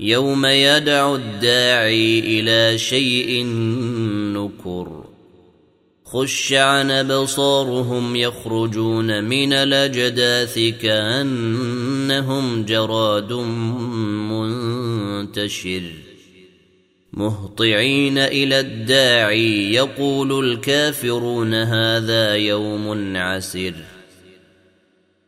يوم يدعو الداعي إلى شيء نكر. خش عن أبصارهم يخرجون من الأجداث كأنهم جراد منتشر. مهطعين إلى الداعي يقول الكافرون هذا يوم عسر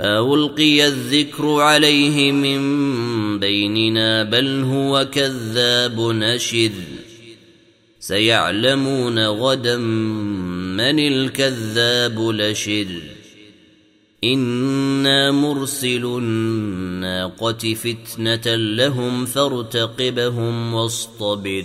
ألقي الذكر عليه من بيننا بل هو كذاب نشر. سيعلمون غدا من الكذاب لشر. إنا مرسل الناقة فتنة لهم فارتقبهم واصطبر.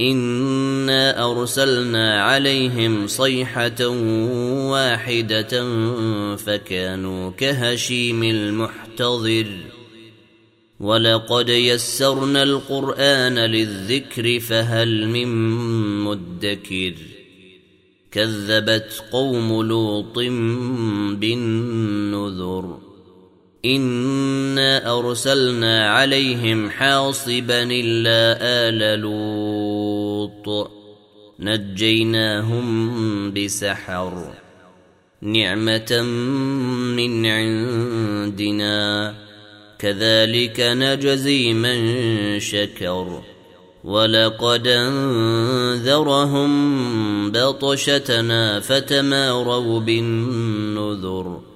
انا ارسلنا عليهم صيحه واحدة فكانوا كهشيم المحتضر ولقد يسرنا القران للذكر فهل من مدكر كذبت قوم لوط بالنذر انا ارسلنا عليهم حاصبا الا ال لوط نجيناهم بسحر نعمه من عندنا كذلك نجزي من شكر ولقد انذرهم بطشتنا فتماروا بالنذر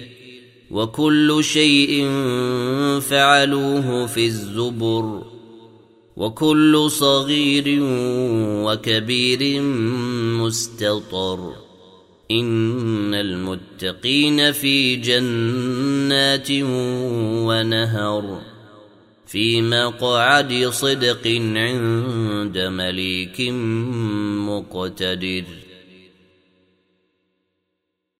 وكل شيء فعلوه في الزبر وكل صغير وكبير مستطر إن المتقين في جنات ونهر في مقعد صدق عند مليك مقتدر